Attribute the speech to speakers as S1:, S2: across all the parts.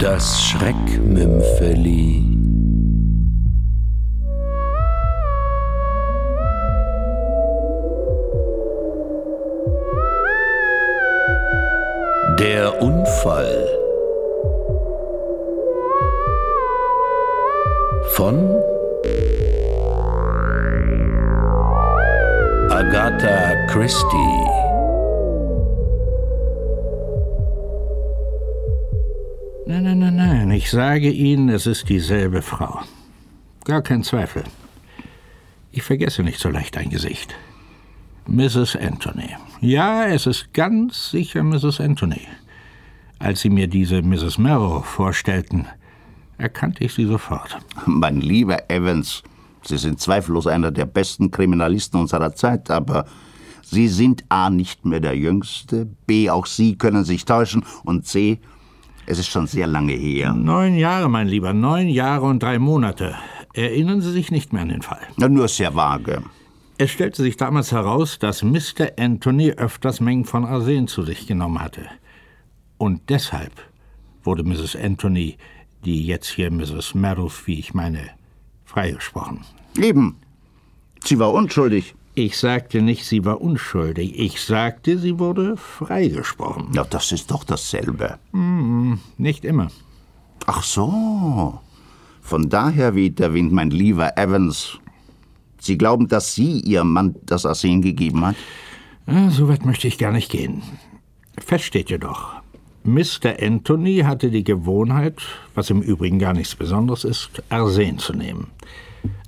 S1: Das Schreckmümpfeli. Der Unfall von Agatha Christie.
S2: Ich sage Ihnen, es ist dieselbe Frau. Gar kein Zweifel. Ich vergesse nicht so leicht ein Gesicht. Mrs. Anthony. Ja, es ist ganz sicher Mrs. Anthony. Als Sie mir diese Mrs. Merrow vorstellten, erkannte ich sie sofort.
S3: Mein lieber Evans, Sie sind zweifellos einer der besten Kriminalisten unserer Zeit, aber Sie sind A nicht mehr der Jüngste, B auch Sie können sich täuschen und C, es ist schon sehr lange her.
S2: Neun Jahre, mein Lieber, neun Jahre und drei Monate. Erinnern Sie sich nicht mehr an den Fall?
S3: Nur sehr vage.
S2: Es stellte sich damals heraus, dass Mr. Anthony öfters Mengen von Arsen zu sich genommen hatte. Und deshalb wurde Mrs. Anthony, die jetzt hier Mrs. Meadows, wie ich meine, freigesprochen.
S3: Eben. Sie war unschuldig.
S2: Ich sagte nicht, sie war unschuldig. Ich sagte, sie wurde freigesprochen.
S3: Ja, das ist doch dasselbe.
S2: Hm, nicht immer.
S3: Ach so. Von daher weht der Wind, mein lieber Evans. Sie glauben, dass Sie Ihrem Mann das Arsen gegeben hat?
S2: Ja, so weit möchte ich gar nicht gehen. Fest steht jedoch, Mr. Anthony hatte die Gewohnheit, was im Übrigen gar nichts Besonderes ist, Arsen zu nehmen.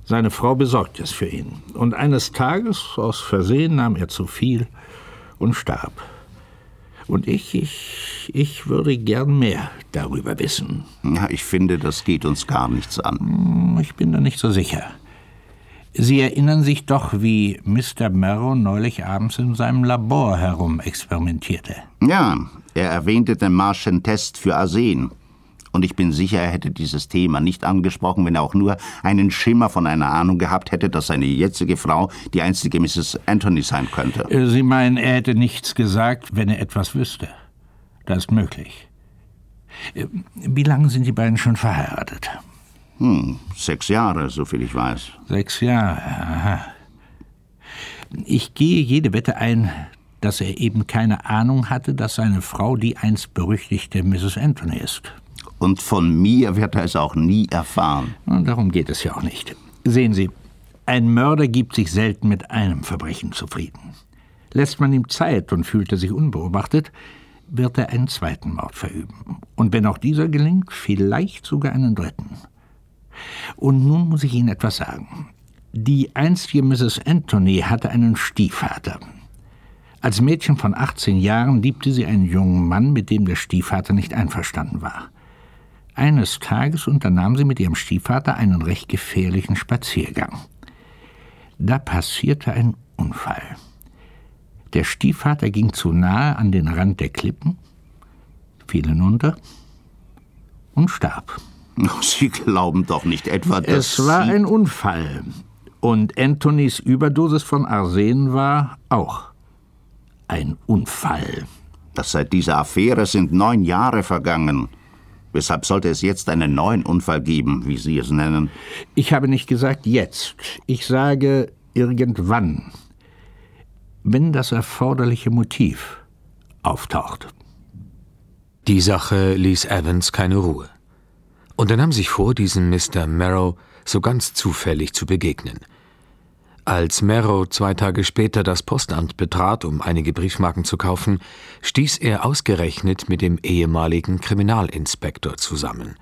S2: Seine Frau besorgte es für ihn. Und eines Tages, aus Versehen, nahm er zu viel und starb. Und ich, ich, ich würde gern mehr darüber wissen.
S3: Ja, ich finde, das geht uns gar nichts an.
S2: Hm, ich bin da nicht so sicher. Sie erinnern sich doch, wie Mr. Merrow neulich abends in seinem Labor herumexperimentierte.
S3: Ja, er erwähnte den Martian Test für Arsen. Und ich bin sicher, er hätte dieses Thema nicht angesprochen, wenn er auch nur einen Schimmer von einer Ahnung gehabt hätte, dass seine jetzige Frau die einzige Mrs. Anthony sein könnte.
S2: Äh, Sie meinen, er hätte nichts gesagt, wenn er etwas wüsste? Das ist möglich. Äh, wie lange sind die beiden schon verheiratet?
S3: Hm, sechs Jahre, soviel ich weiß.
S2: Sechs Jahre, aha. Ich gehe jede Wette ein, dass er eben keine Ahnung hatte, dass seine Frau die einst berüchtigte Mrs. Anthony ist.
S3: Und von mir wird er es auch nie erfahren.
S2: Darum geht es ja auch nicht. Sehen Sie, ein Mörder gibt sich selten mit einem Verbrechen zufrieden. Lässt man ihm Zeit und fühlt er sich unbeobachtet, wird er einen zweiten Mord verüben. Und wenn auch dieser gelingt, vielleicht sogar einen dritten. Und nun muss ich Ihnen etwas sagen. Die einstige Mrs. Anthony hatte einen Stiefvater. Als Mädchen von 18 Jahren liebte sie einen jungen Mann, mit dem der Stiefvater nicht einverstanden war. Eines Tages unternahm sie mit ihrem Stiefvater einen recht gefährlichen Spaziergang. Da passierte ein Unfall. Der Stiefvater ging zu nahe an den Rand der Klippen, fiel hinunter und starb.
S3: Sie glauben doch nicht etwa, dass.
S2: Es war ein Unfall. Und Anthonys Überdosis von Arsen war auch ein Unfall.
S3: dass seit dieser Affäre sind neun Jahre vergangen. Weshalb sollte es jetzt einen neuen Unfall geben, wie Sie es nennen?
S2: Ich habe nicht gesagt jetzt. Ich sage irgendwann. Wenn das erforderliche Motiv auftaucht.
S4: Die Sache ließ Evans keine Ruhe. Und er nahm sich vor, diesem Mr. Merrow so ganz zufällig zu begegnen. Als Merrow zwei Tage später das Postamt betrat, um einige Briefmarken zu kaufen, stieß er ausgerechnet mit dem ehemaligen Kriminalinspektor zusammen.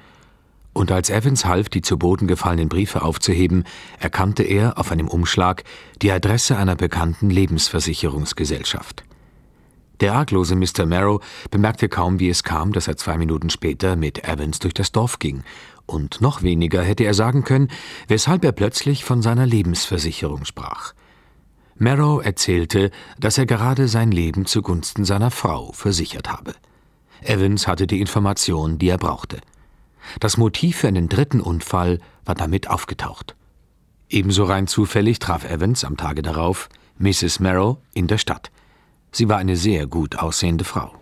S4: Und als Evans half, die zu Boden gefallenen Briefe aufzuheben, erkannte er auf einem Umschlag die Adresse einer bekannten Lebensversicherungsgesellschaft. Der arglose Mr. Merrow bemerkte kaum, wie es kam, dass er zwei Minuten später mit Evans durch das Dorf ging, und noch weniger hätte er sagen können, weshalb er plötzlich von seiner Lebensversicherung sprach. Merrow erzählte, dass er gerade sein Leben zugunsten seiner Frau versichert habe. Evans hatte die Information, die er brauchte. Das Motiv für einen dritten Unfall war damit aufgetaucht. Ebenso rein zufällig traf Evans am Tage darauf Mrs. Merrow in der Stadt. Sie war eine sehr gut aussehende Frau.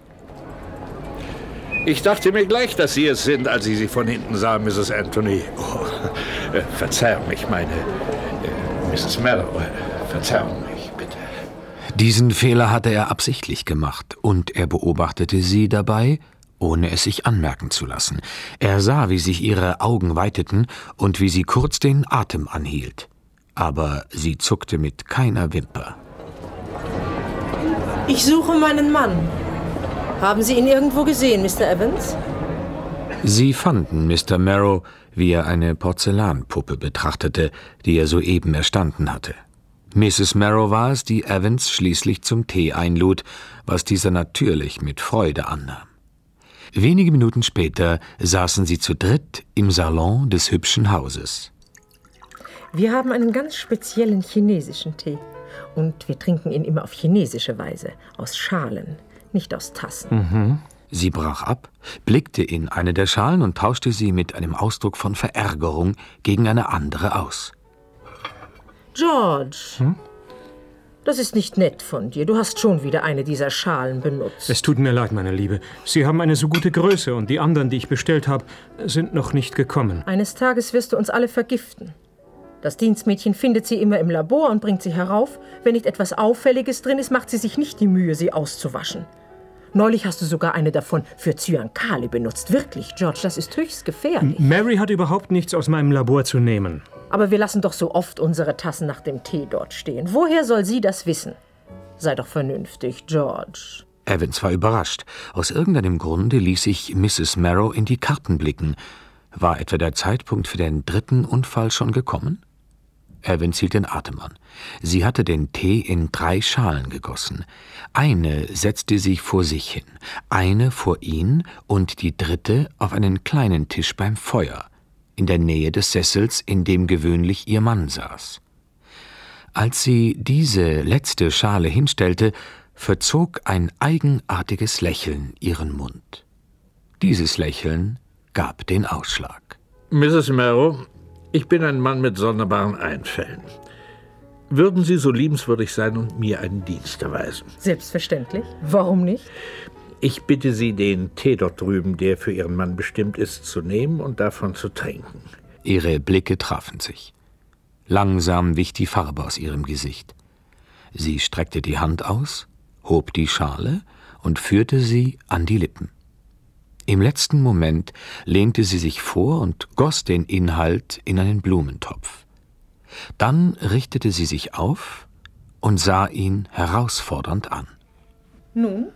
S2: Ich dachte mir gleich, dass Sie es sind, als ich Sie von hinten sah, Mrs. Anthony. Oh, äh, Verzeihung mich, meine äh, Mrs. Mallow. Äh, Verzeihung mich, bitte.
S4: Diesen Fehler hatte er absichtlich gemacht, und er beobachtete sie dabei, ohne es sich anmerken zu lassen. Er sah, wie sich ihre Augen weiteten und wie sie kurz den Atem anhielt. Aber sie zuckte mit keiner Wimper.
S5: Ich suche meinen Mann. Haben Sie ihn irgendwo gesehen, Mr. Evans?
S4: Sie fanden Mr. Marrow, wie er eine Porzellanpuppe betrachtete, die er soeben erstanden hatte. Mrs. Marrow war es, die Evans schließlich zum Tee einlud, was dieser natürlich mit Freude annahm. Wenige Minuten später saßen sie zu dritt im Salon des hübschen Hauses.
S5: Wir haben einen ganz speziellen chinesischen Tee. Und wir trinken ihn immer auf chinesische Weise, aus Schalen, nicht aus Tassen.
S4: Mhm. Sie brach ab, blickte in eine der Schalen und tauschte sie mit einem Ausdruck von Verärgerung gegen eine andere aus.
S5: George, hm? das ist nicht nett von dir. Du hast schon wieder eine dieser Schalen benutzt.
S6: Es tut mir leid, meine Liebe. Sie haben eine so gute Größe und die anderen, die ich bestellt habe, sind noch nicht gekommen.
S5: Eines Tages wirst du uns alle vergiften. Das Dienstmädchen findet sie immer im Labor und bringt sie herauf. Wenn nicht etwas Auffälliges drin ist, macht sie sich nicht die Mühe, sie auszuwaschen. Neulich hast du sogar eine davon für Zyankali benutzt. Wirklich, George, das ist höchst gefährlich.
S6: Mary hat überhaupt nichts aus meinem Labor zu nehmen.
S5: Aber wir lassen doch so oft unsere Tassen nach dem Tee dort stehen. Woher soll sie das wissen? Sei doch vernünftig, George.
S4: Evans war überrascht. Aus irgendeinem Grunde ließ sich Mrs. Marrow in die Karten blicken. War etwa der Zeitpunkt für den dritten Unfall schon gekommen? Evans hielt den Atem an. Sie hatte den Tee in drei Schalen gegossen. Eine setzte sie vor sich hin, eine vor ihn und die dritte auf einen kleinen Tisch beim Feuer, in der Nähe des Sessels, in dem gewöhnlich ihr Mann saß. Als sie diese letzte Schale hinstellte, verzog ein eigenartiges Lächeln ihren Mund. Dieses Lächeln gab den Ausschlag.
S2: Mrs. Merrow, ich bin ein Mann mit sonderbaren Einfällen. Würden Sie so liebenswürdig sein und mir einen Dienst erweisen?
S5: Selbstverständlich. Warum nicht?
S2: Ich bitte Sie, den Tee dort drüben, der für Ihren Mann bestimmt ist, zu nehmen und davon zu trinken.
S4: Ihre Blicke trafen sich. Langsam wich die Farbe aus ihrem Gesicht. Sie streckte die Hand aus, hob die Schale und führte sie an die Lippen. Im letzten Moment lehnte sie sich vor und goss den Inhalt in einen Blumentopf. Dann richtete sie sich auf und sah ihn herausfordernd an.
S5: Nun?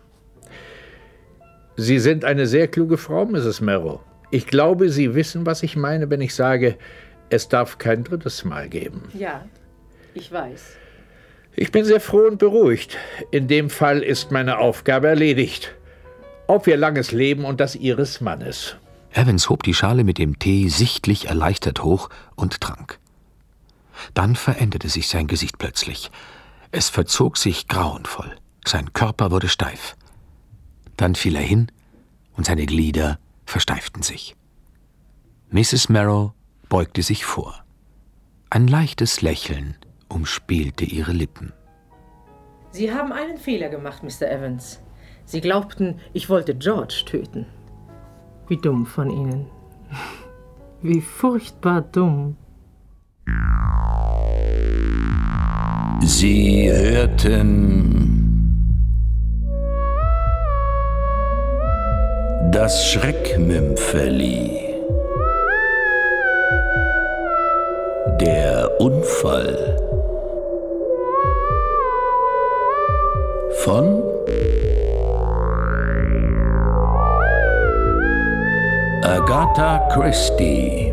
S2: Sie sind eine sehr kluge Frau, Mrs. Merrow. Ich glaube, Sie wissen, was ich meine, wenn ich sage, es darf kein drittes Mal geben.
S5: Ja, ich weiß.
S2: Ich bin sehr froh und beruhigt. In dem Fall ist meine Aufgabe erledigt auf ihr langes Leben und das ihres Mannes.
S4: Evans hob die Schale mit dem Tee sichtlich erleichtert hoch und trank. Dann veränderte sich sein Gesicht plötzlich. Es verzog sich grauenvoll. Sein Körper wurde steif. Dann fiel er hin und seine Glieder versteiften sich. Mrs. Marrow beugte sich vor. Ein leichtes Lächeln umspielte ihre Lippen.
S5: Sie haben einen Fehler gemacht, Mr. Evans. Sie glaubten, ich wollte George töten. Wie dumm von Ihnen. Wie furchtbar dumm.
S1: Sie hörten das Schreckmümpfeli. Der Unfall von Agatha Christie